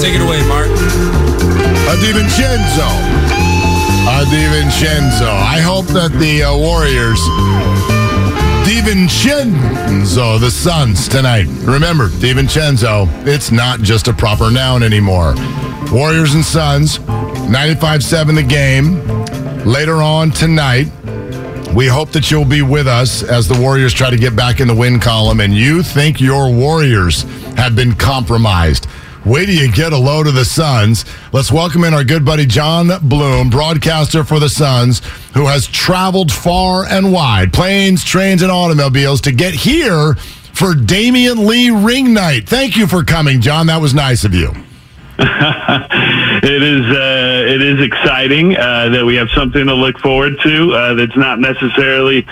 Take it away, Mark. A DiVincenzo. A DiVincenzo. I hope that the uh, Warriors, DiVincenzo, the Suns tonight. Remember, DiVincenzo, it's not just a proper noun anymore. Warriors and Suns, 95-7 the game. Later on tonight, we hope that you'll be with us as the Warriors try to get back in the win column and you think your Warriors have been compromised. Wait till you get a load of the Suns. Let's welcome in our good buddy John Bloom, broadcaster for the Suns, who has traveled far and wide, planes, trains, and automobiles to get here for Damion Lee ring night. Thank you for coming, John. That was nice of you. it is uh, it is exciting uh, that we have something to look forward to. Uh, that's not necessarily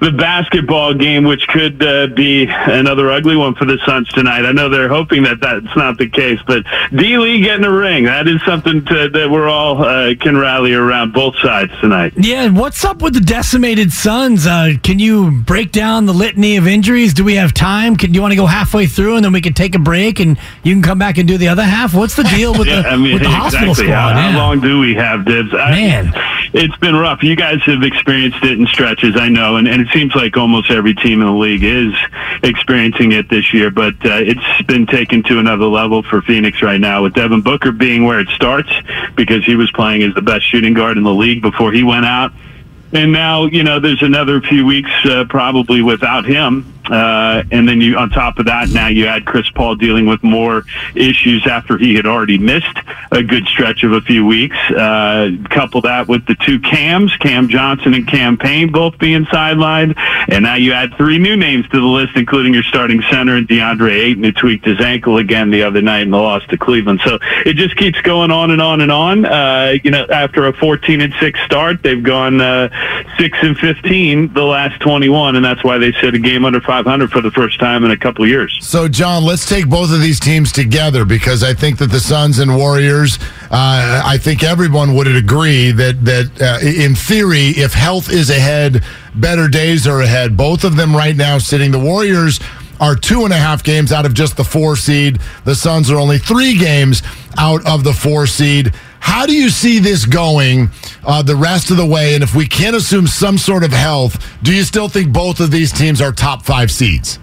the basketball game, which could uh, be another ugly one for the Suns tonight. I know they're hoping that that's not the case, but D Lee getting a ring that is something to, that we're all uh, can rally around both sides tonight. Yeah, and what's up with the decimated Suns? Uh, can you break down the litany of injuries? Do we have time? Can you want to go halfway through and then we can take a break and you can come back and do the other half? What's the deal with yeah, the, I mean, with the hospital exactly. squad? How, Yeah. how long do we have, Dibs? I- Man. It's been rough. You guys have experienced it in stretches, I know, and, and it seems like almost every team in the league is experiencing it this year. But uh, it's been taken to another level for Phoenix right now, with Devin Booker being where it starts because he was playing as the best shooting guard in the league before he went out. And now, you know, there's another few weeks uh, probably without him. Uh, and then you, on top of that, now you add Chris Paul dealing with more issues after he had already missed a good stretch of a few weeks. Uh, couple that with the two Cams, Cam Johnson and Cam Payne both being sidelined. And now you add three new names to the list, including your starting center and DeAndre Ayton, who tweaked his ankle again the other night in the loss to Cleveland. So it just keeps going on and on and on. Uh, you know, after a 14 and 6 start, they've gone, uh, 6 and 15 the last 21. And that's why they set a game under 500 for the first time in a couple years. So, John, let's take both of these teams together because I think that the Suns and Warriors, uh, I think everyone would agree that that uh, in theory, if health is ahead, better days are ahead. Both of them right now sitting. The Warriors are two and a half games out of just the four seed. The Suns are only three games out of the four seed. How do you see this going uh, the rest of the way? And if we can't assume some sort of health, do you still think both of these teams are top five seeds?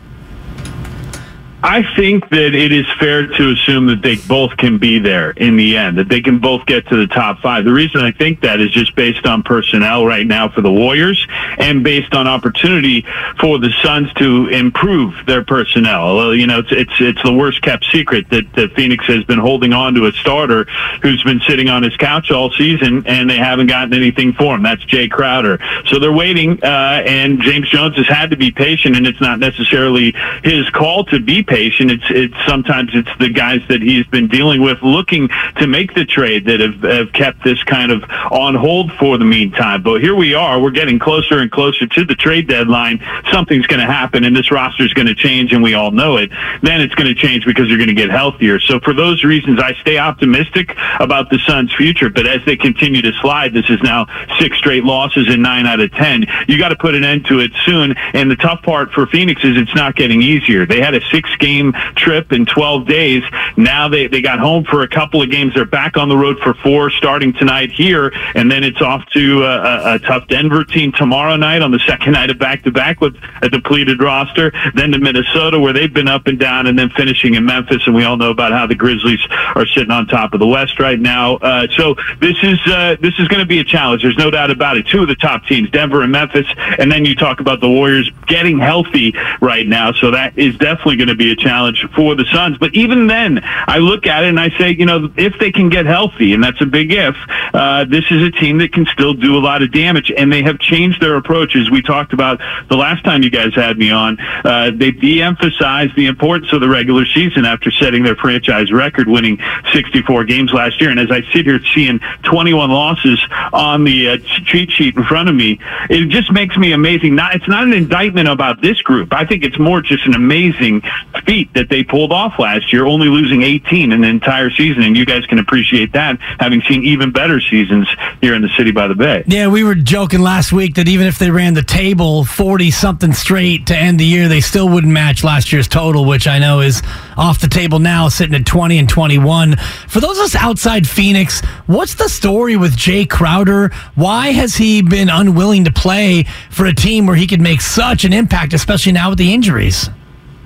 I think that it is fair to assume that they both can be there in the end, that they can both get to the top five. The reason I think that is just based on personnel right now for the Warriors and based on opportunity for the Suns to improve their personnel. You know, it's it's it's the worst kept secret that, that Phoenix has been holding on to a starter who's been sitting on his couch all season and they haven't gotten anything for him. That's Jae Crowder. So they're waiting, uh, and James Jones has had to be patient, and it's not necessarily his call to be patient. It's it's sometimes it's the guys that he's been dealing with looking to make the trade that have, have kept this kind of on hold for the meantime. But here we are. We're getting closer and closer to the trade deadline. Something's going to happen, and this roster is going to change, and we all know it. Then it's going to change because you're going to get healthier. So for those reasons, I stay optimistic about the Suns' future. But as they continue to slide, this is now six straight losses and nine out of ten. You got to put an end to it soon. And the tough part for Phoenix is it's not getting easier. They had a six game trip in 12 days. Now they, they got home for a couple of games. They're back on the road for four starting tonight here. And then it's off to a, a, tough Denver team tomorrow night on the second night of back to back with a depleted roster. Then to Minnesota where they've been up and down and then finishing in Memphis. And we all know about how the Grizzlies are sitting on top of the West right now. Uh, so this is, uh, this is going to be a challenge. There's no doubt about it. Two of the top teams, Denver and Memphis. And then you talk about the Warriors getting healthy right now. So that is definitely going to be a challenge for the Suns. But even then, I look at it and I say, you know, if they can get healthy, and that's a big if, uh, this is a team that can still do a lot of damage. And they have changed their approaches. We talked about the last time you guys had me on. Uh, they de-emphasized the importance of the regular season after setting their franchise record, winning 64 games last year. And as I sit here seeing 21 losses on the uh, cheat sheet in front of me, it just makes me amazing. Not, it's not an indictment about this group. I think it's more just an amazing feat that they pulled off last year, only losing 18 in the entire season. And you guys can appreciate that, having seen even better seasons here in the city by the bay. Yeah, we were joking last week that even if they ran the table 40 something straight to end the year, they still wouldn't match last year's total, which I know is off the table now, sitting at 20 and 21. For those of us outside Phoenix, what's the story with Jae Crowder? Why has he been unwilling to play for a team where he could make such an impact, especially now with the injuries?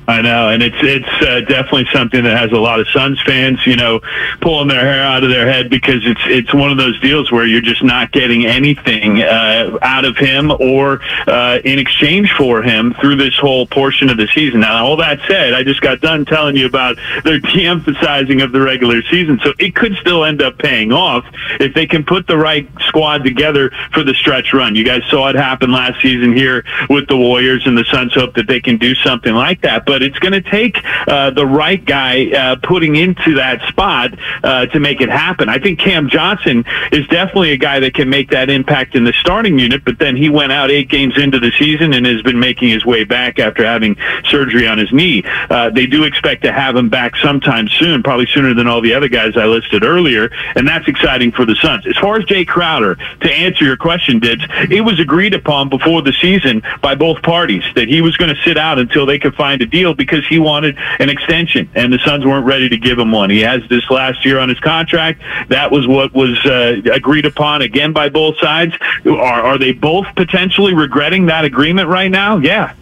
I know, and it's it's uh, definitely something that has a lot of Suns fans, you know, pulling their hair out of their head because it's it's one of those deals where you're just not getting anything uh, out of him or uh, in exchange for him through this whole portion of the season. Now, all that said, I just got done telling you about their de-emphasizing of the regular season, so it could still end up paying off if they can put the right squad together for the stretch run. You guys saw it happen last season here with the Warriors, and the Suns hope that they can do something like that, but but it's going to take uh, the right guy uh, putting into that spot uh, to make it happen. I think Cam Johnson is definitely a guy that can make that impact in the starting unit, but then he went out eight games into the season and has been making his way back after having surgery on his knee. Uh, they do expect to have him back sometime soon, probably sooner than all the other guys I listed earlier, and that's exciting for the Suns. As far as Jae Crowder, to answer your question, Dibs, it was agreed upon before the season by both parties that he was going to sit out until they could find a deal deal because he wanted an extension, and the Suns weren't ready to give him one. He has this last year on his contract. That was what was uh, agreed upon again by both sides. Are, are they both potentially regretting that agreement right now? Yeah.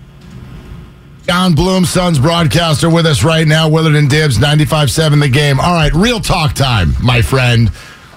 John Bloom, Suns broadcaster, with us right now. Willard and Dibs, 95.7 the game. All right, real talk time, my friend.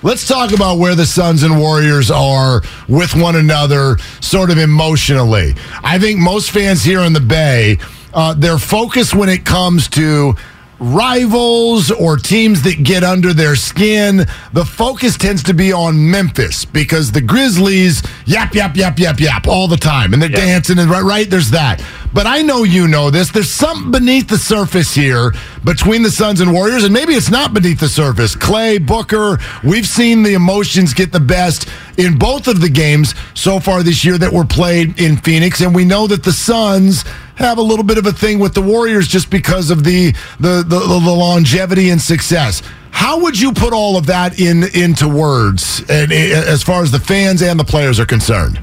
Let's talk about where the Suns and Warriors are with one another, sort of emotionally. I think most fans here in the Bay uh, their focus when it comes to rivals or teams that get under their skin, the focus tends to be on Memphis because the Grizzlies yap, yap, yap, yap, yap all the time. And they're yep. dancing and right, right, there's that. But I know you know this. There's something beneath the surface here between the Suns and Warriors, and maybe it's not beneath the surface. Klay, Booker, we've seen the emotions get the best in both of the games so far this year that were played in Phoenix, and we know that the Suns have a little bit of a thing with the Warriors just because of the the, the, the longevity and success. How would you put all of that in into words, and, as far as the fans and the players are concerned?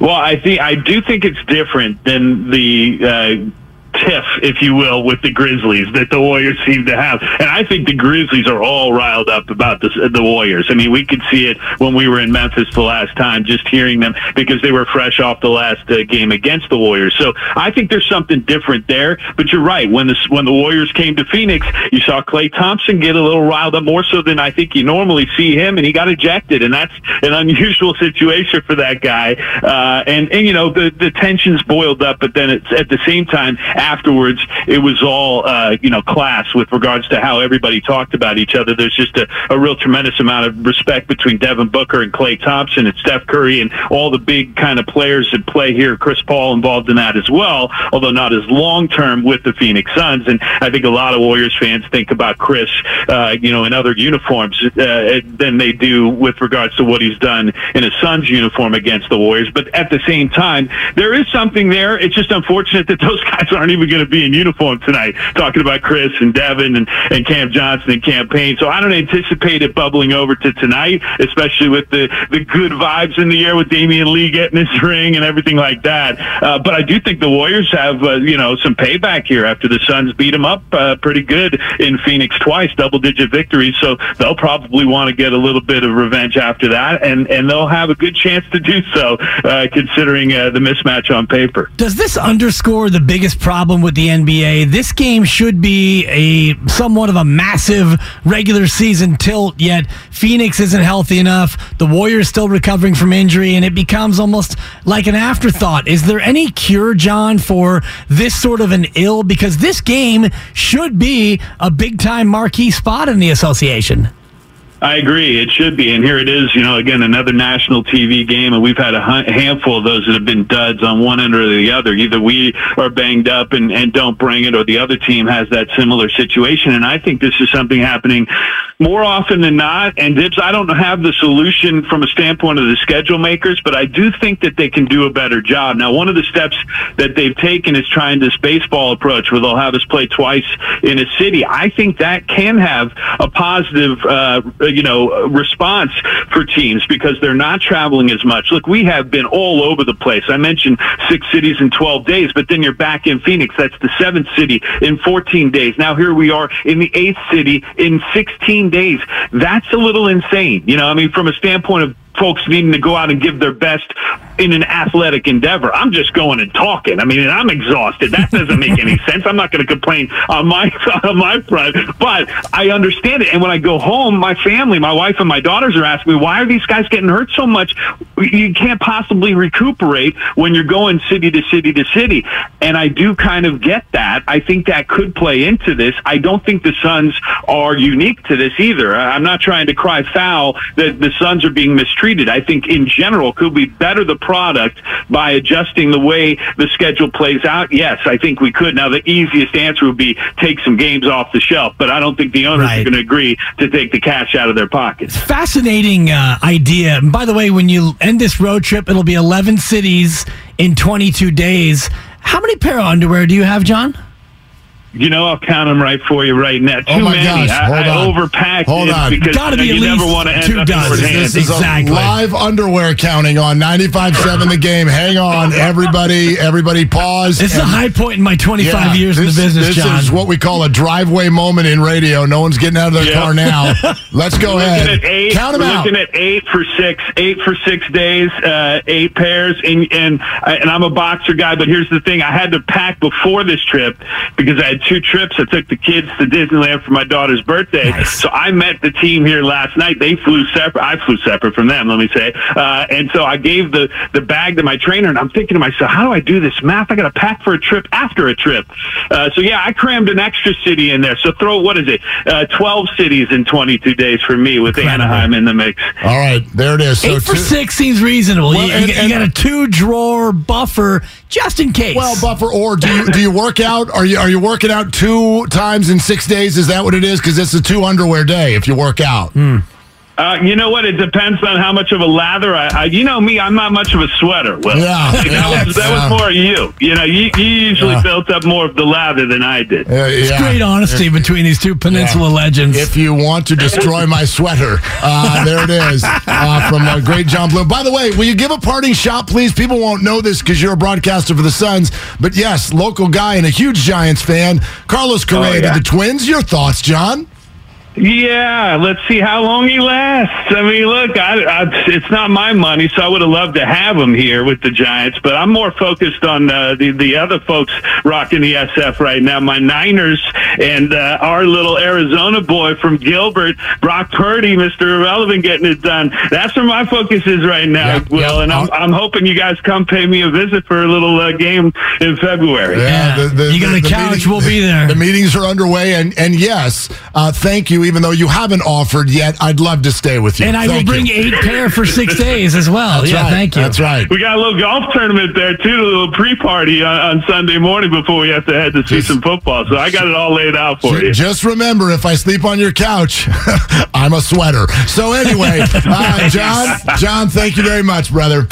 Well, I think I do think it's different than the uh, tiff, if you will, with the Grizzlies that the Warriors seem to have. And I think the Grizzlies are all riled up about this, the Warriors. I mean, we could see it when we were in Memphis the last time, just hearing them because they were fresh off the last uh, game against the Warriors. So I think there's something different there. But you're right. When the when the Warriors came to Phoenix, you saw Klay Thompson get a little riled up more so than I think you normally see him, and he got ejected, and that's an unusual situation for that guy. Uh, and and you know the the tensions boiled up, but then it's at the same time afterwards, it was all, uh, you know, class with regards to how everybody talked about each other. There's just a, a real tremendous amount of respect between Devin Booker and Klay Thompson and Steph Curry and all the big kind of players that play here. Chris Paul involved in that as well, although not as long term with the Phoenix Suns. And I think a lot of Warriors fans think about Chris, uh, you know, in other uniforms uh, than they do with regards to what he's done in a Suns uniform against the Warriors. But at the same time, there is something there. It's just unfortunate that those guys aren't aren't even going to be in uniform tonight. Talking about Chris and Devin and, and Cam Johnson and Cam Payne. So I don't anticipate it bubbling over to tonight, especially with the, the good vibes in the air with Damion Lee getting his ring and everything like that. Uh, but I do think the Warriors have, uh, you know, some payback here after the Suns beat them up uh, pretty good in Phoenix twice, double digit victories. So they'll probably want to get a little bit of revenge after that, and, and they'll have a good chance to do so, uh, considering uh, the mismatch on paper. Does this underscore the biggest problem with the NBA? This game should be a somewhat of a massive regular season tilt, yet Phoenix isn't healthy enough. The Warriors still recovering from injury, and it becomes almost like an afterthought. Is there any cure, John, for this sort of an ill? Because this game should be a big time marquee spot in the association. I agree. It should be. And here it is, you know, again, another national TV game. And we've had a handful of those that have been duds on one end or the other. Either we are banged up and, and don't bring it, or the other team has that similar situation. And I think this is something happening more often than not. And Dibs, I don't have the solution from a standpoint of the schedule makers, but I do think that they can do a better job. Now, one of the steps that they've taken is trying this baseball approach where they'll have us play twice in a city. I think that can have a positive, uh, you know, response for teams because they're not traveling as much. Look, we have been all over the place. I mentioned six cities in 12 days, but then you're back in Phoenix. That's the seventh city in 14 days. Now here we are in the eighth city in 16 days. That's a little insane. You know, I mean, from a standpoint of folks needing to go out and give their best in an athletic endeavor. I'm just going and talking. I mean, I'm exhausted. That doesn't make any sense. I'm not going to complain on my on my front, but I understand it. And when I go home, my family, my wife and my daughters are asking me, "Why are these guys getting hurt so much? You can't possibly recuperate when you're going city to city to city." And I do kind of get that. I think that could play into this. I don't think the Suns are unique to this either. I'm not trying to cry foul that the Suns are being mistreated. I think in general could we better the product by adjusting the way the schedule plays out? Yes, I think we could. Now, the easiest answer would be take some games off the shelf, but I don't think the owners right. are going to agree to take the cash out of their pockets. Fascinating uh, idea. And by the way, when you end this road trip, it'll be 11 cities in 22 days. How many pair of underwear do you have, John? You know, I'll count them right for you right now. Oh, Too oh many. Gosh. Hold I, on. I overpacked Hold on. because Gotta you, be know, at you least never want to end two up dozens. in This is Exactly. a live underwear counting on 95.7 the game. Hang on, everybody. Everybody pause. This is a high point in my 25 Yeah, years in the business, This John. is what we call a driveway moment in radio. No one's getting out of their Yep. car now. Let's go We're ahead. looking at eight. Count them we're out. looking at eight for six. Eight for six days. Uh, eight pairs. And and I- and I'm a boxer guy, but here's the thing: I had to pack before this trip because I had two trips. I took the kids to Disneyland for my daughter's birthday. Nice. So I met the team here last night. They flew separate. I flew separate from them. Let me say. Uh, and so I gave the the bag to my trainer, and I'm thinking to myself, how do I do this math? I got to pack for a trip after a trip. Uh, so yeah, I crammed an extra city in there. So throw what is it? Uh, Twelve cities in 22 days for me with Incredible. Anaheim in the mix. All right, there it is. So Eight for two- six seems reasonable. Well, you, and- you and- got a two drawer buffer just in case. Well, buffer or do you do you work out? Are you are you working out two times in six days? Is that what it is? Because it's a two underwear day if you work out. Hmm. Uh, you know what? It depends on how much of a lather I, I. You know me, I'm not much of a sweater. Well, Yeah, that, yeah, was, that yeah. was more you. You know, you, you usually Yeah. built up more of the lather than I did. Uh, yeah. Great honesty between these two Peninsula Yeah. legends. If you want to destroy my sweater, uh, there it is uh, from uh, great John Bloom. By the way, will you give a parting shot, please? People won't know this because you're a broadcaster for the Suns, but yes, local guy and a huge Giants fan, Carlos Correa Oh, yeah. to the Twins. Your thoughts, John? Yeah, let's see how long he lasts. I mean, look, I, I, it's not my money, so I would have loved to have him here with the Giants, but I'm more focused on uh, the the other folks rocking the SF right now. My Niners and uh, our little Arizona boy from Gilbert, Brock Purdy, Mr. Irrelevant, getting it done. That's where my focus is right now, Yep, Will, yep. and I'm, I'm hoping you guys come pay me a visit for a little uh, game in February. Yeah. You got a couch, we'll be there. The meetings are underway, and and yes, uh, thank you. Even though you haven't offered yet, I'd love to stay with you. and I will bring you. eight pair for six days as well. That's yeah, right. thank you. That's right. We got a little golf tournament there too, a little pre-party on, on Sunday morning before we have to head to see Just- some football. So I got it all laid out for Ju- you. Just remember, if I sleep on your couch, I'm a sweater. So anyway, uh, John, John, thank you very much, brother.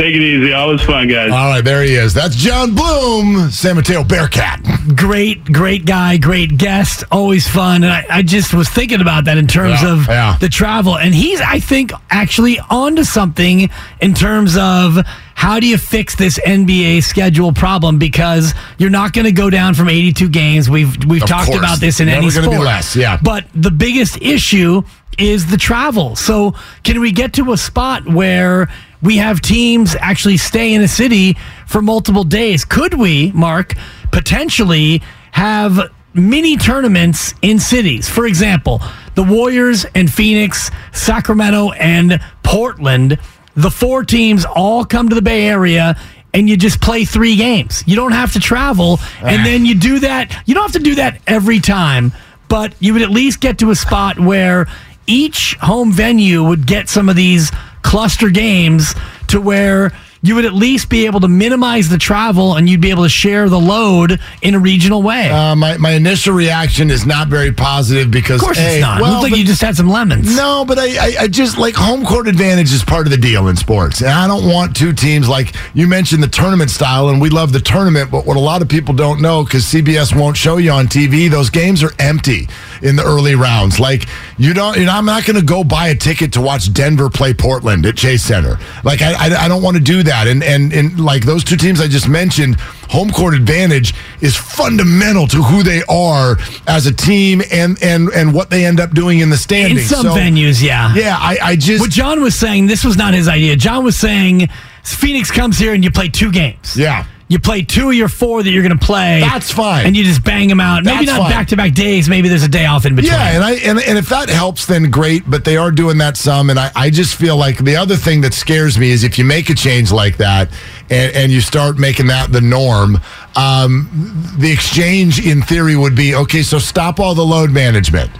Take it easy. Always fun, guys. All right, there he is. That's John Bloom, San Mateo Bearcat. Great, great guy, great guest, always fun. And I, I just was thinking about that in terms Yeah, of yeah. the travel. And he's, I think, actually onto something in terms of how do you fix this NBA schedule problem because you're not going to go down from 82 games. We've we've Of talked course. about this in Never any gonna sport. be less, yeah. But the biggest issue is the travel. So can we get to a spot where we have teams actually stay in a city for multiple days? Could we, Mark, potentially have mini tournaments in cities? For example, the Warriors and Phoenix, Sacramento and Portland, the four teams all come to the Bay Area and you just play three games. You don't have to travel and ah. then you do that. You don't have to do that every time, but you would at least get to a spot where each home venue would get some of these cluster games to where you would at least be able to minimize the travel and you'd be able to share the load in a regional way. Uh, my, my initial reaction is not very positive because of course it's not. Well, Looks like you just had some lemons. No, but I, I, I just like home court advantage is part of the deal in sports. And I don't want two teams like you mentioned the tournament style, and we love the tournament. But what a lot of people don't know because CBS won't show you on TV, those games are empty in the early rounds. Like you don't, you know, I'm not going to go buy a ticket to watch Denver play Portland at Chase Center. Like I, I, I don't want to do that. And and and like those two teams I just mentioned, home court advantage is fundamental to who they are as a team and and and what they end up doing in the standings. in some So- venues, yeah. yeah, I, I just What John was saying, this was not his idea. John was saying Phoenix comes here and you play two games. Yeah. You play two of your four that you're going to play. That's fine. And you just bang them out. Maybe not back to back days. Maybe there's a day off in between. Yeah, and I and, and if that helps, then great. But they are doing that some, and I, I just feel like the other thing that scares me is if you make a change like that, and, and you start making that the norm. Um, the exchange, in theory, would be okay. So stop all the load management.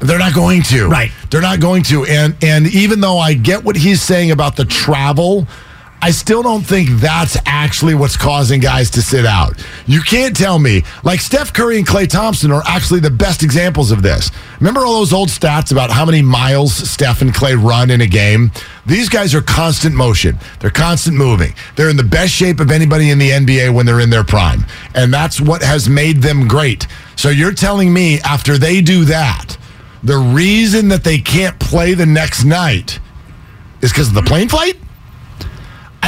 They're not going to. Right. They're not going to. And and even though I get what he's saying about the travel, I still don't think that's actually what's causing guys to sit out. You can't tell me like Steph Curry and Klay Thompson are actually the best examples of this. Remember all those old stats about how many miles Steph and Klay run in a game? These guys are constant motion. They're constant moving. They're in the best shape of anybody in the NBA when they're in their prime. And that's what has made them great. So you're telling me after they do that, the reason that they can't play the next night is because of the plane flight?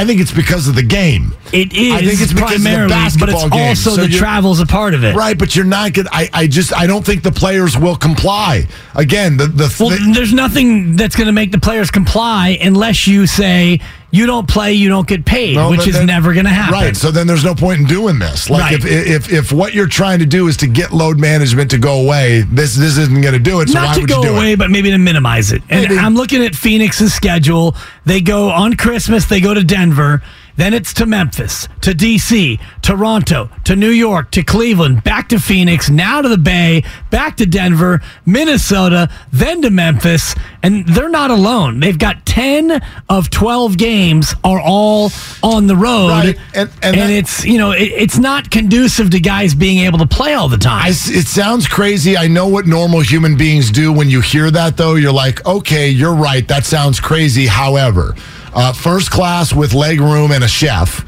I think it's because of the game. It is I think it's because of the primarily, but it's game. also So the travel's a part of it. Right, but you're not good. I, I just I don't think the players will comply. Again, the the, Well, the- there's nothing that's going to make the players comply unless you say you don't play, you don't get paid, No, which is then- never going to happen. Right. So then there's no point in doing this. Like Right. if, if if what you're trying to do is to get load management to go away, this this isn't going to do it. So why Not to would go away, it? but maybe to minimize it. And Maybe. I'm looking at Phoenix's schedule. They go on Christmas, they go to Denver. Then it's to Memphis, to DC, Toronto, to New York, to Cleveland, back to Phoenix, now to the Bay, back to Denver, Minnesota, then to Memphis. And they're not alone. They've got 10 of 12 games are all on the road. Right. And- and that- it's, you know, it, it's not conducive to guys being able to play all the time. I, it sounds crazy. I know what normal human beings do when you hear that, though. You're like, okay, you're right. That sounds crazy. However, uh, first class with leg room and a chef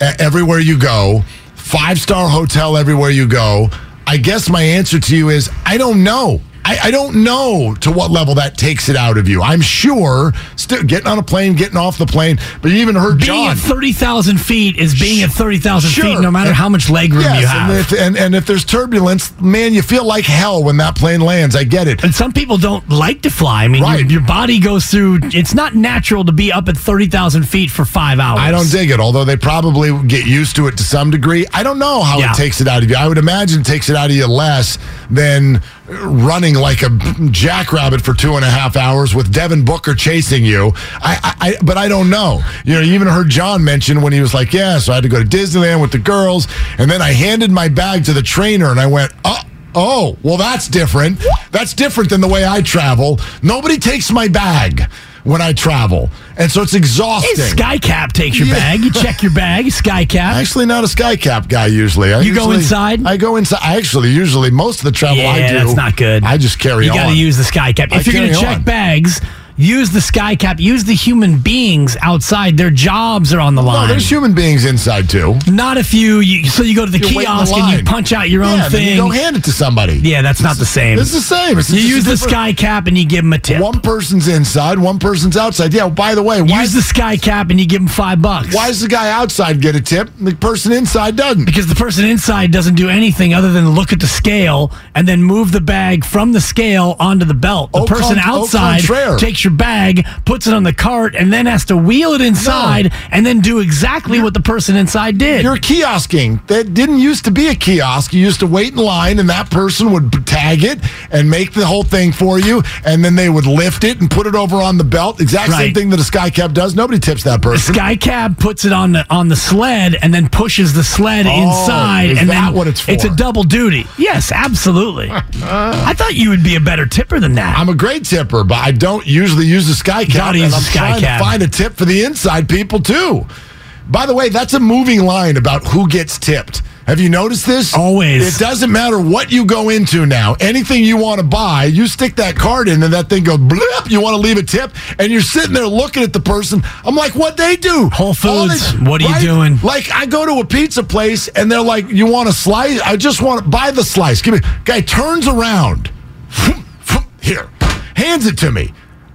everywhere you go, five star hotel everywhere you go. I guess my answer to you is I don't know. I, I don't know to what level that takes it out of you. I'm sure still getting on a plane, getting off the plane, but you even heard being John. at 30,000 feet is being at 30,000 Sure. feet no matter And- how much leg room Yes, you have. And if, and, and if there's turbulence, man, you feel like hell when that plane lands. I get it. and some people don't like to fly. I mean, Right. your, your body goes through, it's not natural to be up at 30,000 feet for five hours. I don't dig it, although they probably get used to it to some degree. I don't know how Yeah. it takes it out of you. I would imagine it takes it out of you less than running like a jackrabbit for two and a half hours with Devin Booker chasing you. I, I, I but I don't know. You know, you even heard John mention when he was like, "Yeah, so I had to go to Disneyland with the girls, and then I handed my bag to the trainer, and I went, oh." Oh, well, that's different. That's different than the way I travel. Nobody takes my bag when I travel. And so it's Hey, exhausting. Skycap takes your Yeah. bag. You check your bag, Skycap. Actually, not a skycap guy. Usually, I You go inside? I go inside. I actually usually most of the travel I yeah, do. that's not good. I just carry You on. You got to use the Skycap. I If you're going to check on. bags, use the sky cap, use the human beings outside. Their jobs are on the line. No, there's human beings inside too. Not if you, you so you go to the You wait in the kiosk and you punch out your yeah, own then thing. you go hand it to somebody. yeah, that's not the same. It's the same. It's you just a use the different- sky cap and you give them a tip. One person's inside, one person's outside. Yeah. By the way, why use the sky cap and you give them five bucks. why does the guy outside get a tip? and The person inside doesn't. Because the person inside doesn't do anything other than look at the scale and then move the bag from the scale onto the belt. The Au person outside takes your bag, puts it on the cart, and then has to wheel it inside and then do exactly what the person inside did. You're kiosking. That didn't used to be a kiosk. You used to wait in line, and that person would tag it and make the whole thing for you, and then they would lift it and put it over on the belt. Exact same thing that a sky cap does. Nobody tips that the person. sky cap puts it on the on the sled and then pushes the sled Oh, inside and that then what it's for? it's a double duty. Yes, absolutely. I thought you would be a better tipper than that. I'm a great tipper, but I don't usually use the sky cap. Gotta use I'm trying to find a tip for the inside people too. By the way, that's a moving line about who gets tipped. Have you noticed this? Always. It doesn't matter what you go into now. Anything you want to buy, you stick that card in and that thing goes blip. You want to leave a tip and you're sitting there looking at the person. I'm like, what they do? Whole Foods, what are you doing? Like I go to a pizza place and they're like, you want a slice? I just want to buy the slice. Give me. Guy turns around. Here, hands it to me.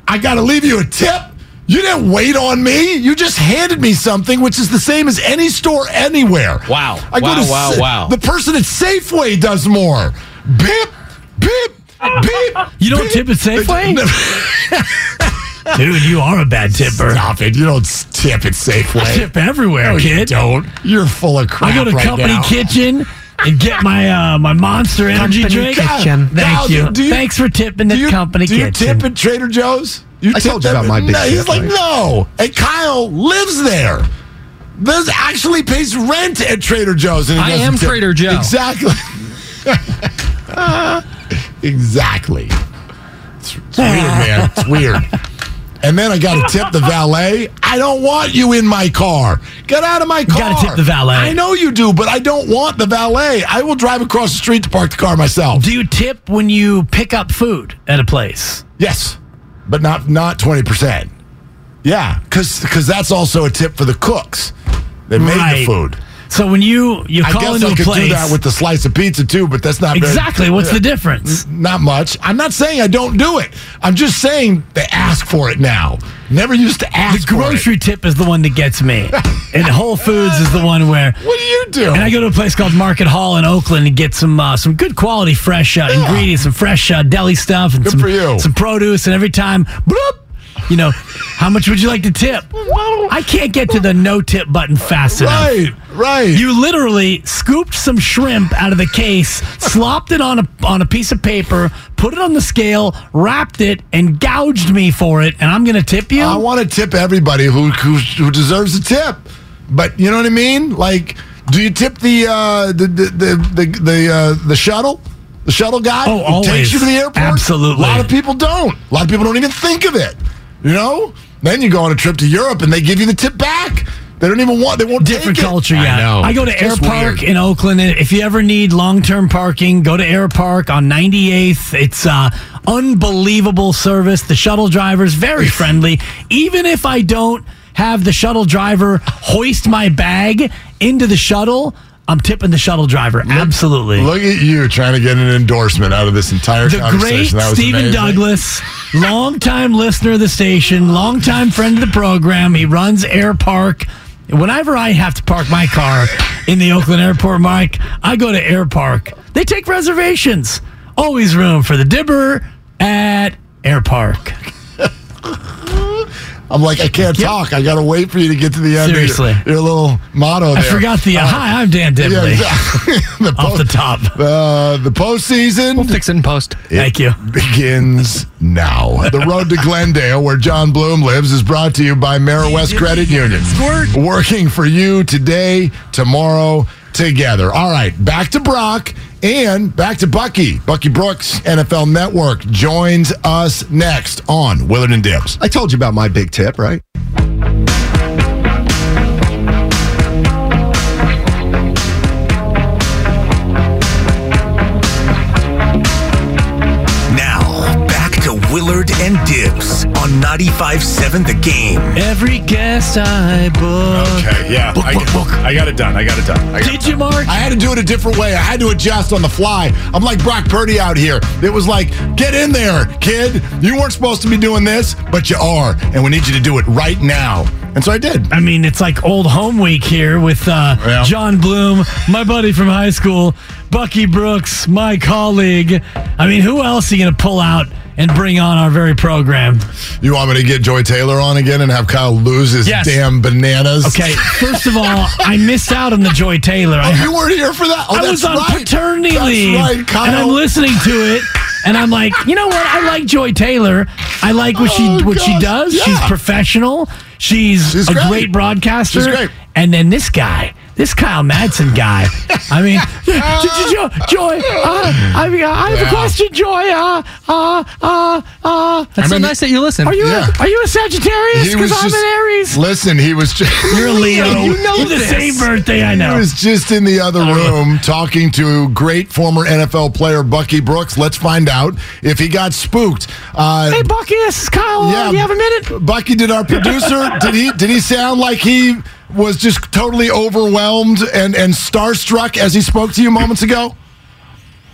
I got to leave you a tip. You didn't wait on me. You just handed me something, which is the same as any store anywhere. Wow. I go Wow, to wow, Sa- wow. The person at Safeway does more. Beep, beep, beep. You don't beep. tip at Safeway? Dude, you are a bad tipper. Stop it. You don't tip at Safeway. I tip everywhere, No, kid. you don't. You're full of crap I go to right Company now. Kitchen and get my uh, my Monster Energy Company drink. Kitchen. Thank Now, you. do you- Thanks for tipping the do you, Company do you Kitchen. tip at Trader Joe's? You I told you about my big no, He's like, no. And Kyle lives there. There's actually pays rent at Trader Joe's. And I am tip. Trader Joe. Exactly. exactly. It's, it's weird, man. It's weird. And then I got to tip the valet. I don't want you in my car. Get out of my car. gotta tip the valet. I know you do, but I don't want the valet. I will drive across the street to park the car myself. Do you tip when you pick up food at a place? Yes, but not not twenty percent. Yeah, because because that's also a tip for the cooks. They made the food. So when you you call I guess into I a could place, do that with the slice of pizza too, but that's not very- exactly. What's the difference? Not much. I'm not saying I don't do it. I'm just saying they ask for it now. Never used to The ask for grocery tip is the one that gets me, and Whole Foods is the one where. What do you do? And I go to a place called Market Hall in Oakland and get some uh, some good quality fresh uh, Yeah. ingredients, some fresh uh, deli stuff, and Good some some produce. And every time, bloop, you know, how much would you like to tip? I can't get to the no tip button fast enough. right, right. You literally scooped some shrimp out of the case, slopped it on a on a piece of paper, put it on the scale, wrapped it, and gouged me for it. And I'm going to tip you. I want to tip everybody who, who who deserves a tip. But you know what I mean? Like, do you tip the uh, the the the the the, uh, the shuttle? The shuttle guy Oh, who always. takes you to the airport. Absolutely. A lot of people don't. A lot of people don't even think of it. You know. Then you go on a trip to Europe and they give you the tip back. They don't even want. They won't Different take it. culture, I yeah. know. I, go to It's Air Park weird. in Oakland. and If you ever need long term parking, go to Air Park on 98th. It's uh, unbelievable service. The shuttle driver's very friendly. Even if I don't have the shuttle driver hoist my bag into the shuttle, I'm tipping the shuttle driver. Absolutely. Look at you trying to get an endorsement out of this entire the great. That was Stephen amazing. Douglas, longtime listener of the station, longtime friend of the program. He runs Air Park. Whenever I have to park my car in the Oakland Airport, Mike, I go to Air Park. They take reservations. Always room for the dibber at Air Park. I'm like, I can't Yep. talk. I got to wait for you to get to the end. of your- Seriously. your, little motto. There. I forgot the uh, hi. I'm Dan Yeah, Dibley. exactly. the Off the top. Uh, the postseason We'll fix it in post. Thank you. begins now. The road to Glendale, where John Bloom lives, is brought to you by Meriwest Credit Union. Squirt. Working for you today, tomorrow, together. All right, back to Brock and back to Bucky. Bucky Brooks, NFL Network, joins us next on Willard and Dibs. I told you about my big tip, right? 95.7 The Game. Every guest I book. Okay, yeah. Book, I, book, book. I got it done. I got it done. I got Did you, Mark? I had to do it a different way. I had to adjust on the fly. I'm like Brock Purdy out here. It was like, get in there, kid. You weren't supposed to be doing this, but you are. And we need you to do it right now. And so I did. I mean, it's like old home week here with uh, Yeah. John Bloom, my buddy from high school, Bucky Brooks, my colleague. I mean, who else are you going to pull out and bring on our very program? You want me to get Joy Taylor on again and have Kyle lose his Yes. damn bananas? Okay, first of all, I missed out on the Joy Taylor. Oh, I, you weren't here for that? Oh, I that's was on right. paternity That's leave, right, Kyle. and I'm listening to it, and I'm like, you know what? I like Joy Taylor. I like what she Oh, what she gosh, does. yeah. She's professional. She's, She's a great. great broadcaster. She's great. And then this guy, this Kyle Madsen guy. I mean, Joy, Joy uh, I, mean, I have Yeah. a question, Joy. Uh, uh, uh, uh. That's so mean, nice that you listen. Are you Yeah. a, are you a Sagittarius? Because I'm just- an Aries. Listen, he was just. You're a Leo. You know the this. same birthday. I know. He was just in the other room talking to great former NFL player Bucky Brooks. Let's find out if he got spooked. Uh, Hey, Bucky, this is Kyle. yeah, Uh, you have a minute? Bucky, did our producer did he did he sound like he was just totally overwhelmed and and starstruck as he spoke to you moments ago?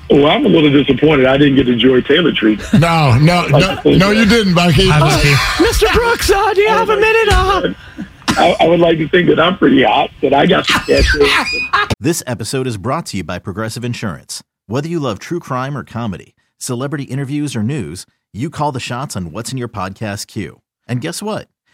Well, I'm a little disappointed. I didn't get the Joy Taylor treatment. No, no, no, no, you didn't, Bucky. Mr. Brooks, uh, do you have a minute? Uh, I, I would like to think that I'm pretty hot, that I got some cash. This episode is brought to you by Progressive Insurance. Whether you love true crime or comedy, celebrity interviews or news, you call the shots on what's in your podcast queue. And guess what?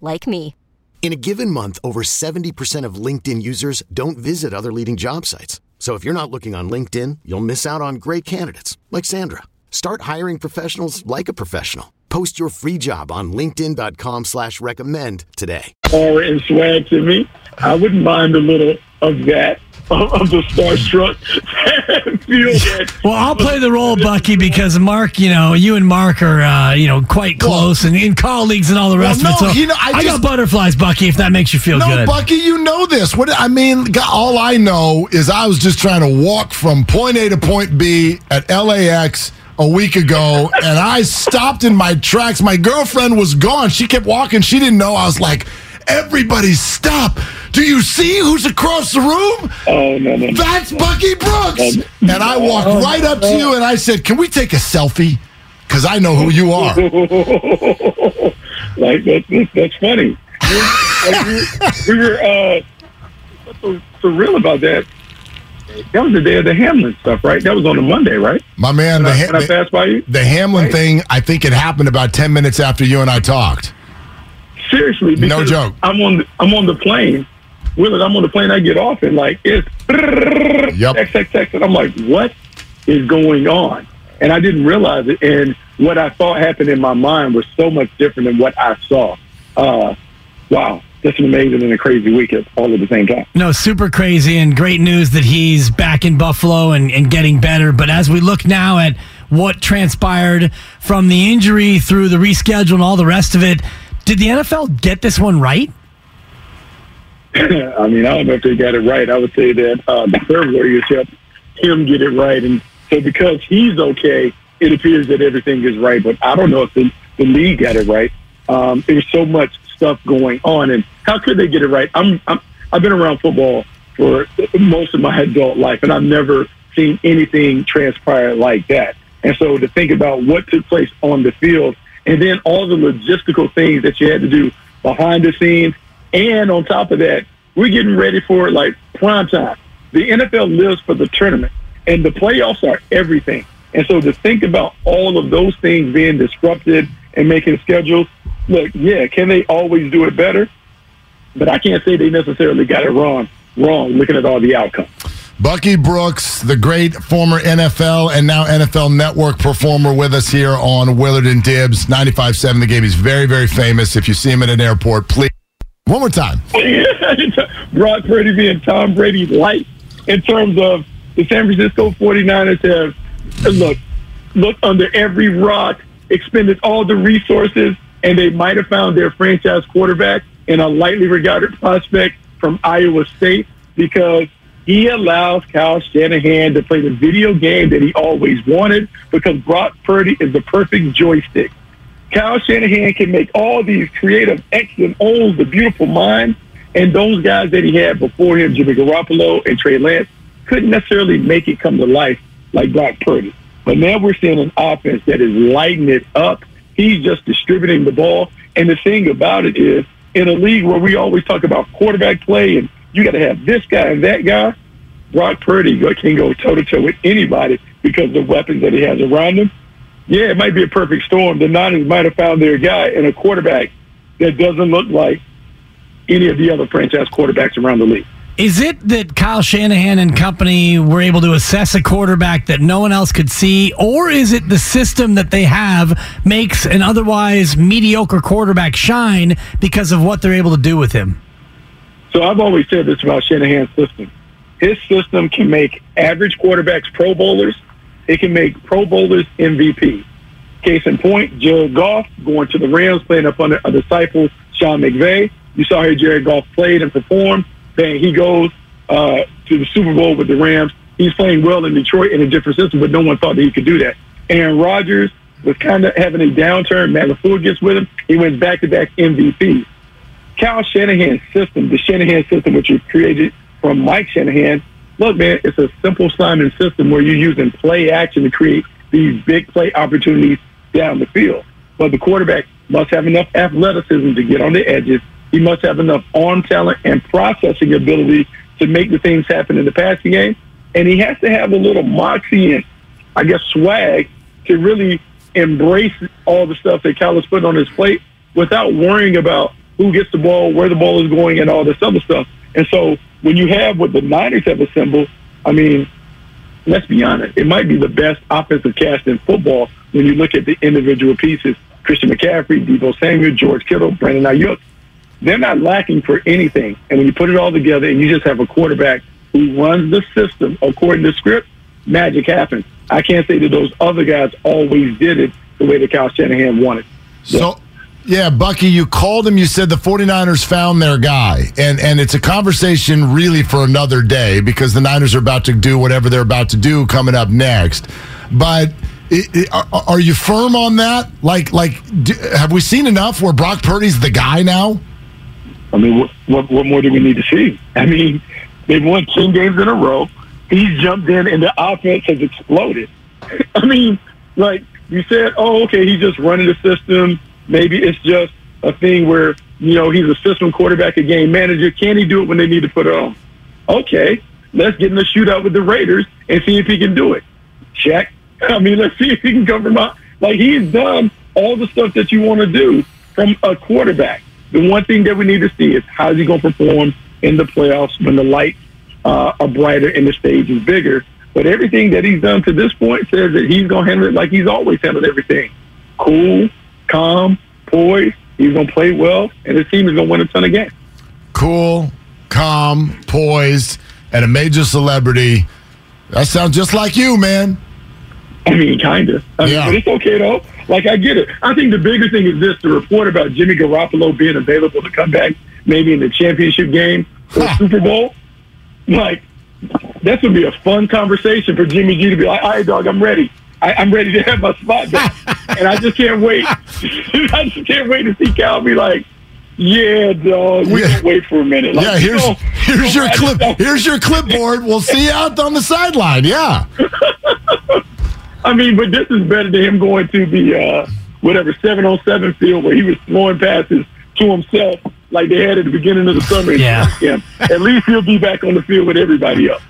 like me. In a given month, over 70% of LinkedIn users don't visit other leading job sites. So if you're not looking on LinkedIn, you'll miss out on great candidates like Sandra. Start hiring professionals like a professional. Post your free job on linkedin.com slash recommend today. aura and swag to me. I wouldn't mind a little of that, of, of the starstruck feel well, I'll play the role, Bucky, because Mark, you know, you and Mark are, uh, you know, quite close and in colleagues and all the rest Well, of it. no, So you know, I I, just- got butterflies, Bucky, if that makes you feel No, good. No, Bucky, you know this. What I mean, all I know is I was just trying to walk from point A to point B at LAX a week ago, and I stopped in my tracks. My girlfriend was gone. She kept walking. She didn't know. I was like, "Everybody, stop! Do you see who's across the room? Oh no, no, no. That's Bucky Brooks." And I walked right up to you, and I said, "Can we take a selfie?" Because I know who you are. like that, that, that's funny. Like, we, we were uh, what's so, so real about that. That was the day of the Hamlin stuff, right? That was on a Monday, right? My man, the, I, Ha- when I passed by you. the Hamlin thing, I think it happened about 10 minutes after you and I talked. Seriously, No joke. I'm on the, I'm on the plane. Willard, I'm on the plane. I get off and like it's Yep. text, text, text, and I'm like, what is going on? And I didn't realize it. And what I thought happened in my mind was so much different than what I saw. Uh, wow, that's an amazing and a crazy weekend all at the same time. No, super crazy and great news that he's back in Buffalo and, and getting better. But as we look now at what transpired from the injury through the reschedule and all the rest of it, did the NFL get this one right? I mean, I don't know if they got it right. I would say that uh, the third Warriors helped him get it right. And so because he's okay, it appears that everything is right. But I don't know if the, the league got it right. Um, there's so much stuff going on. And how could they get it right? I'm, I'm, I've been around football for most of my adult life, and I've never seen anything transpire like that. And so to think about what took place on the field and then all the logistical things that you had to do behind the scenes. And on top of that, we're getting ready for like prime time. The NFL lives for the tournament, and the playoffs are everything. And so to think about all of those things being disrupted and making schedules, look, yeah, can they always do it better? But I can't say they necessarily got it wrong. Wrong, looking at all the outcomes. Bucky Brooks, the great former NFL and now NFL Network performer with us here on Willard and Dibs, 95.7 The Game. He's very, very famous. If you see him at an airport, please. One more time. Brock Purdy being Tom Brady's light in terms of the San Francisco 49ers have, look, looked under every rock, expended all the resources, and they might have found their franchise quarterback in a lightly regarded prospect from Iowa State because he allows Kyle Shanahan to play the video game that he always wanted because Brock Purdy is the perfect joystick. Kyle Shanahan can make all these creative X and O's, the beautiful mind, and those guys that he had before him, Jimmy Garoppolo and Trey Lance, couldn't necessarily make it come to life like Brock Purdy. But now we're seeing an offense that is lighting it up. He's just distributing the ball. And the thing about it is, in a league where we always talk about quarterback play and you got to have this guy and that guy, Brock Purdy can go toe to toe with anybody because of the weapons that he has around him. Yeah, it might be a perfect storm. The Niners might have found their guy in a quarterback that doesn't look like any of the other franchise quarterbacks around the league. Is it that Kyle Shanahan and company were able to assess a quarterback that no one else could see, or is it the system that they have makes an otherwise mediocre quarterback shine because of what they're able to do with him? So I've always said this about Shanahan's system. His system can make average quarterbacks Pro Bowlers. It can make Pro Bowlers MVP. Case in point, Jared Goff going to the Rams, playing up under a disciple, Sean McVay. You saw how Jared Goff played and performed then he goes uh, to the Super Bowl with the Rams. He's playing well in Detroit in a different system, but no one thought that he could do that. Aaron Rodgers was kind of having a downturn. Matt LaFleur gets with him. He wins back-to-back MVP. Kyle Shanahan's system, the Shanahan system, which was created from Mike Shanahan, look, man, it's a simple Simon system where you're using play action to create these big play opportunities down the field. But the quarterback must have enough athleticism to get on the edges he must have enough arm talent and processing ability to make the things happen in the passing game. And he has to have a little moxie and, I guess, swag to really embrace all the stuff that Kyle has put on his plate without worrying about who gets the ball, where the ball is going, and all this other stuff. And so when you have what the Niners have assembled, I mean, let's be honest, it might be the best offensive cast in football when you look at the individual pieces. Christian McCaffrey, Deebo Samuel, George Kittle, Brandon Aiyuk. they're not lacking for anything. And when you put it all together and you just have a quarterback who runs the system according to script, magic happens. I can't say that those other guys always did it the way that Kyle Shanahan wanted. So yeah, Bucky, you called him. You said the 49ers found their guy. And, and it's a conversation really for another day because the Niners are about to do whatever they're about to do coming up next. But it, it, are, are, you firm on that? Like, like, do, have we seen enough where Brock Purdy's the guy now? I mean, what, what, what more do we need to see? I mean, they've won 10 games in a row. He's jumped in and the offense has exploded. I mean, like you said, oh, okay, he's just running the system. Maybe it's just a thing where, you know, he's a system quarterback, a game manager. Can he do it when they need to put it on? Okay, let's get in the shootout with the Raiders and see if he can do it. Check. I mean, let's see if he can from out. Like, he's done all the stuff that you want to do from a quarterback. The one thing that we need to see is how is he going to perform in the playoffs when the lights uh, are brighter and the stage is bigger. But everything that he's done to this point says that he's going to handle it like he's always handled everything. Cool, calm, poised. He's going to play well, and his team is going to win a ton of games. Cool, calm, poised, and a major celebrity. That sounds just like you, man. I mean, kind of. I mean, yeah. But it's okay, though. Like, I get it. I think the bigger thing is this the report about Jimmy Garoppolo being available to come back maybe in the championship game or huh. Super Bowl. Like, that's going to be a fun conversation for Jimmy G to be like, all right, dog, I'm ready. I, am ready to have my spot back. and I just can't wait. I just can't wait to see Kyle be like, yeah, dog. We yeah. can wait for a minute. Like, yeah, here's you know, here's your clip. Here's your clipboard. We'll see you out on the sideline. Yeah. I mean, but this is better than him going to the uh, whatever seven on seven field where he was throwing passes to himself like they had at the beginning of the summer. Yeah. At least he'll be back on the field with everybody else.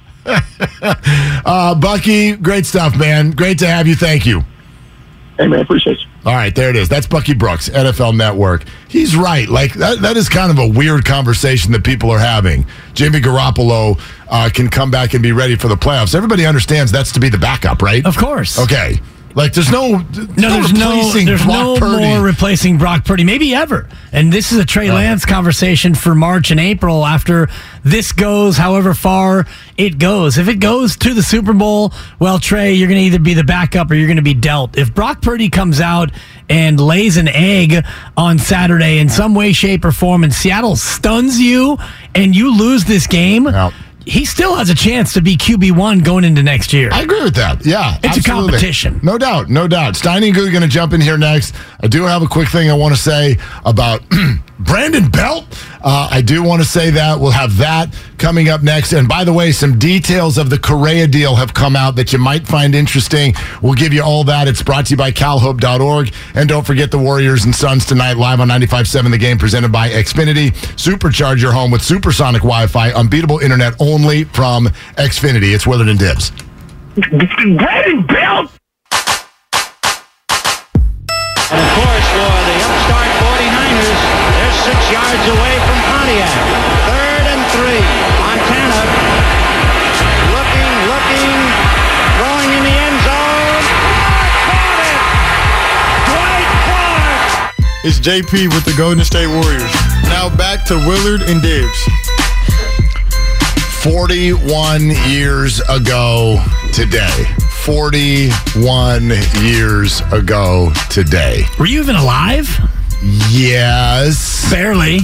uh, Bucky, great stuff, man. Great to have you. Thank you. Hey, man, appreciate you. All right, there it is. That's Bucky Brooks, NFL Network. He's right. Like that, that is kind of a weird conversation that people are having. Jimmy Garoppolo uh, can come back and be ready for the playoffs. Everybody understands that's to be the backup, right? Of course. Okay. Like there's no, No, there's no, there's Brock no Purdy. more replacing Brock Purdy, maybe ever. And this is a Trey Lance conversation for March and April after this goes, however far it goes. If it goes to the Super Bowl, well, Trey, you're going to either be the backup or you're going to be dealt. If Brock Purdy comes out and lays an egg on Saturday in some way, shape, or form, and Seattle stuns you and you lose this game. Yeah. He still has a chance to be QB one going into next year. I agree with that. Yeah, It's a competition. No doubt, no doubt. Steiny and Goo going to jump in here next. I do have a quick thing I want to say about Brandon Belt. Uh, I do want to say that we'll have that coming up next. And by the way, some details of the Correa deal have come out that you might find interesting. We'll give you all that. It's brought to you by CalHope.org. And don't forget the Warriors and Suns tonight live on 95.7 The Game presented by Xfinity. Supercharge your home with supersonic Wi-Fi, unbeatable internet only from Xfinity. It's Willard and Dibs. Brandon Belt! And of course, six yards away from Pontiac. Third and three. Montana looking, looking, throwing in the end zone. Caught it! Dwight Clark! It's JP with the Golden State Warriors. Now back to Willard and Dibs. 41 years ago today. 41 years ago today. Were you even alive? Yes. Barely.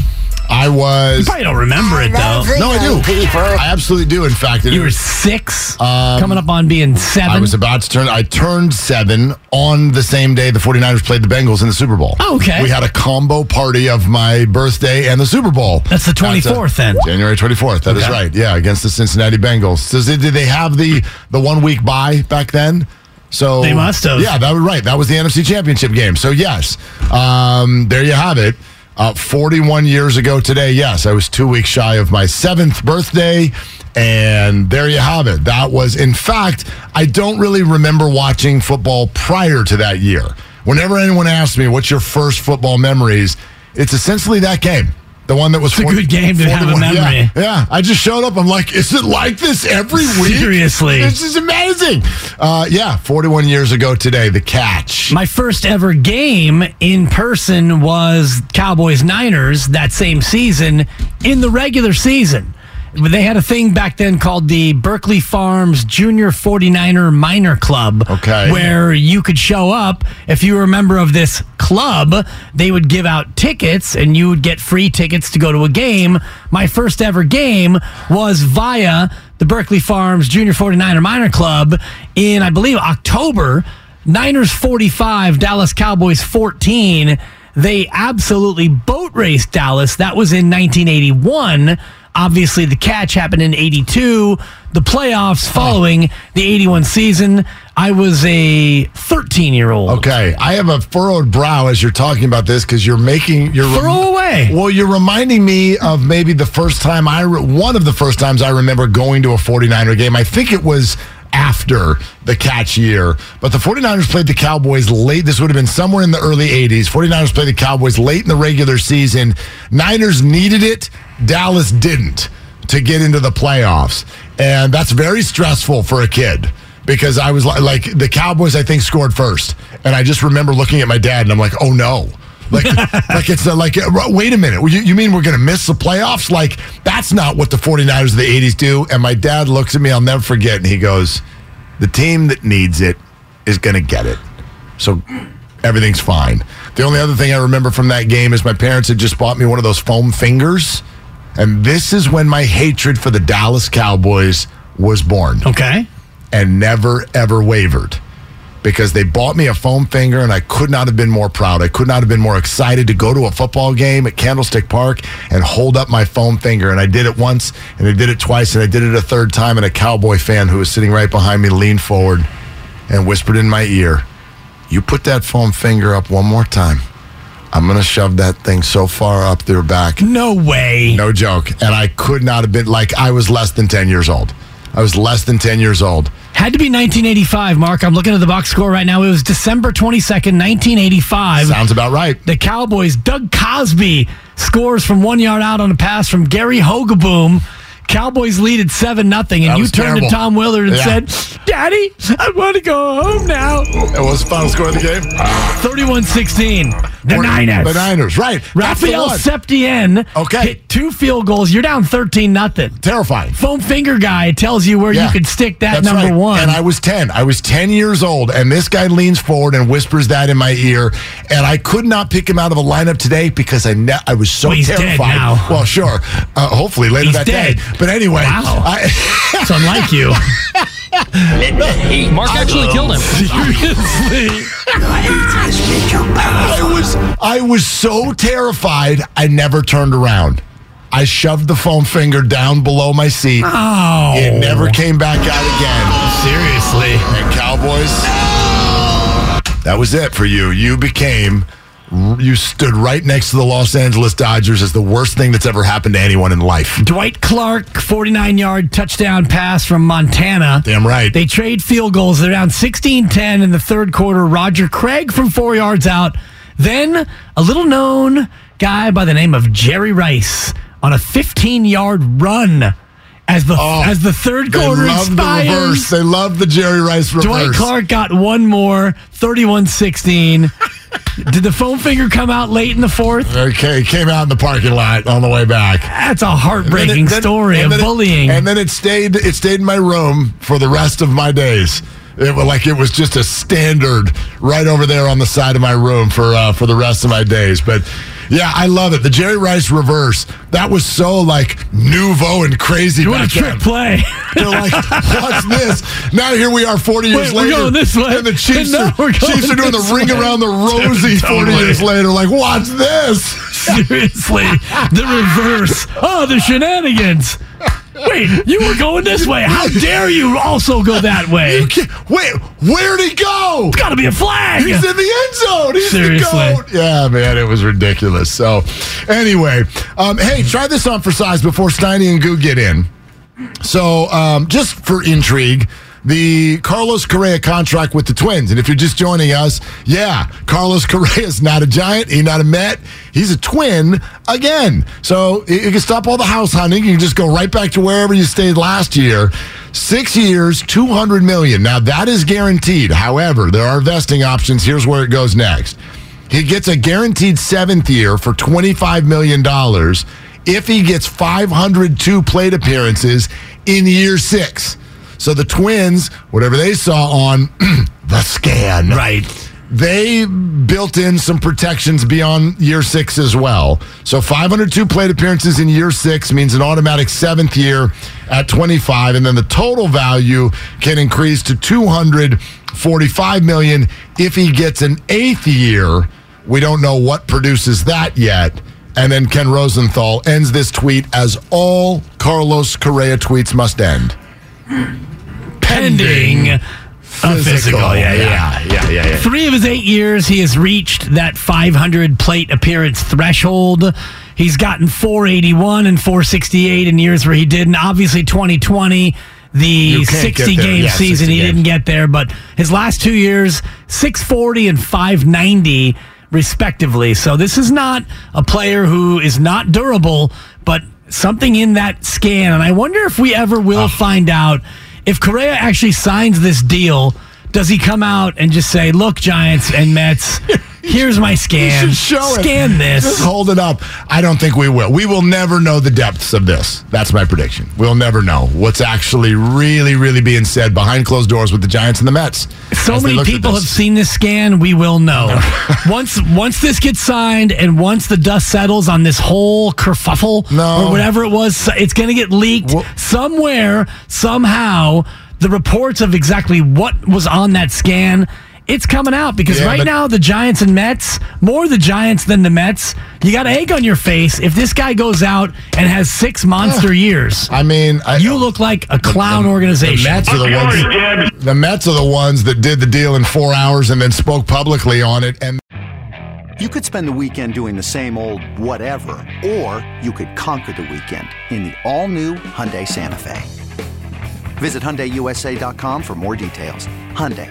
I was. You probably don't remember it though. No, I do. I absolutely do. In fact, You were six, Um, coming up on being seven. I was about to turn. I turned seven on the same day the 49ers played the Bengals in the Super Bowl. Oh, okay. We had a combo party of my birthday and the Super Bowl. That's the 24th then. January 24th. That is Okay. right. Yeah, against the Cincinnati Bengals. So did did they have the the one week bye back then? So They must have. Yeah, that was right. That was the NFC Championship game. So yes, um, there you have it. Uh, 41 years ago today, yes, I was two weeks shy of my seventh birthday. And there you have it. That was, in fact, I don't really remember watching football prior to that year. Whenever anyone asks me, what's your first football memories? It's essentially that game. The one that was It's a good game to have a 41 yeah, memory. Yeah, I just showed up. I'm like, is it like this every week? Seriously. This is amazing. Uh, yeah, 41 years ago today, the catch. My first ever game in person was Cowboys Niners that same season in the regular season. They had a thing back then called the Berkeley Farms Junior 49er Minor Club. Okay. Where you could show up. If you were a member of this club, they would give out tickets and you would get free tickets to go to a game. My first ever game was via the Berkeley Farms Junior 49er Minor Club in, I believe, October. Niners 45, Dallas Cowboys 14. They absolutely boat raced Dallas. That was in 1981. Obviously, the catch happened in 82. The playoffs following the 81 season. I was a 13 year old. Okay, I have a furrowed brow as you're talking about this because you're making you're Furrow away. Well, you're reminding me of maybe the first time I re- one of the first times I remember going to a 49er game. I think it was after the catch year, but the 49ers played the Cowboys late. This would have been somewhere in the early 80s. 49ers played the Cowboys late in the regular season. Niners needed it, Dallas didn't to get into the playoffs. And that's very stressful for a kid because I was like, like the Cowboys, I think, scored first. And I just remember looking at my dad and I'm like, oh no. Like, like it's uh, like, uh, wait a minute. You, you mean we're going to miss the playoffs? Like, that's not what the 49ers of the 80s do. And my dad looks at me, I'll never forget, and he goes, the team that needs it is going to get it. So everything's fine. The only other thing I remember from that game is my parents had just bought me one of those foam fingers. And this is when my hatred for the Dallas Cowboys was born Okay. and never, ever wavered because they bought me a foam finger and I could not have been more proud. I could not have been more excited to go to a football game at Candlestick Park and hold up my foam finger. And I did it once and I did it twice and I did it a third time. And a Cowboy fan who was sitting right behind me leaned forward and whispered in my ear, You put that foam finger up one more time. I'm going to shove that thing so far up their back. No way. No joke. And I could not have been like, I was less than 10 years old. I was less than 10 years old. Had to be 1985, Mark. I'm looking at the box score right now. It was December 22nd, 1985. Sounds about right. The Cowboys, Doug Cosbie scores from one yard out on a pass from Gary Hogeboom. Cowboys lead at 7 nothing, and That you turned terrible. to Tom Willard and Yeah. said, Daddy, I want to go home now. What was the final score of the game? 31 16. The Or- Niners. The Niners, right. Rafael. Septien Okay. hit two field goals. You're down 13 nothing. Terrifying. Foam finger guy tells you where Yeah. you could stick that That's number right. one. And I was 10. I was 10 years old, and this guy leans forward and whispers that in my ear. And I could not pick him out of a lineup today because I ne- I was so Well, terrified. now. Well, sure. Uh, hopefully later He's that dead. day. But anyway, Wow. I, It's unlike you. Mark actually killed him. Seriously. I was I was so terrified I never turned around. I shoved the foam finger down below my seat. Oh. It never came back out again. Seriously. And Cowboys, that was it for you. You became, you stood right next to the Los Angeles Dodgers as the worst thing that's ever happened to anyone in life. Dwight Clark, 49 yard touchdown pass from Montana. Damn right. They trade field goals. They're down 16 10 in the third quarter. Roger Craig from four yards out. Then a little known guy by the name of Jerry Rice on a 15 yard run as the Oh, as the third They quarter love the expires. reverse. They love the Jerry Rice reverse. Dwight Clark got one more, 31 16. Did the foam finger come out late in the fourth? Okay, came out in the parking lot on the way back. That's a And then heartbreaking it- then- story and of then it- bullying. and then it stayed. It stayed in my room for the rest of my days. It was like it was just a standard right over there on the side of my room for uh, for the rest of my days. But yeah, I love it. The Jerry Rice reverse. That was so like nouveau and crazy. what a trick then. play. They're like, what's this? Now here we are 40 years Wait, we're later. going this way. And the Chiefs, No, are, Chiefs are doing the ring way. around the rosy 40 years later. Like, what's this? Seriously, the reverse. Oh, the shenanigans. Wait, you were going this way. How dare you also go that way? Wait, where'd he go? It's got to be a flag. He's in the end zone. He's Seriously. the goat. Yeah, man, it was ridiculous. So, anyway, um, hey, try this on for size before Steiny and Goo get in. So, um, just for intrigue, the Carlos Correa contract with the Twins. And if you're just joining us, yeah, Carlos Correa is not a giant. He's not a Met. He's a twin again. So you can stop all the house hunting. You can just go right back to wherever you stayed last year. Six years, 200 million. Now that is guaranteed. However, there are vesting options. Here's where it goes next. He gets a guaranteed seventh year for $25 million if he gets 502 plate appearances in year six. So the Twins, whatever they saw on the scan, Right. they built in some protections beyond year six as well. So 502 plate appearances in year six means an automatic seventh year at 25, and then the total value can increase to 245 million if he gets an eighth year. We don't know what produces that yet. And then Ken Rosenthal ends this tweet as all Carlos Correa tweets must end. Pending a physical. Yeah, yeah. yeah, yeah, yeah. Three of his eight years, he has reached that 500 plate appearance threshold. He's gotten 481 and 468 in years where he didn't. Obviously, 2020, the 60 game Yeah, season, 60 he games. didn't get there. But his last two years, 640 and 590, respectively. So this is not a player who is not durable, but something in that scan. And I wonder if we ever will ah. find out if Correa actually signs this deal. Does he come out and just say, "Look, Giants and Mets, here's my scan. You should show it. Scan this." Just hold it up. I don't think we will. We will never know the depths of this. That's my prediction. We'll never know what's actually really, really being said behind closed doors with the Giants and the Mets. So many people have seen this scan. We will know once once this gets signed and once the dust settles on this whole kerfuffle No. or whatever it was. It's going to get leaked Well- somewhere somehow. The reports of exactly what was on that scan. It's coming out because Yeah, right but- now the Giants and Mets, more the Giants than the Mets. You got egg on your face if this guy goes out and has six monster years. I mean, I, You look like a clown organization. The Mets are the ones. The Mets are the ones that did the deal in four hours and then spoke publicly on it. And You could spend the weekend doing the same old whatever, or you could conquer the weekend in the all-new Hyundai Santa Fe. Visit HyundaiUSA.com for more details. Hyundai,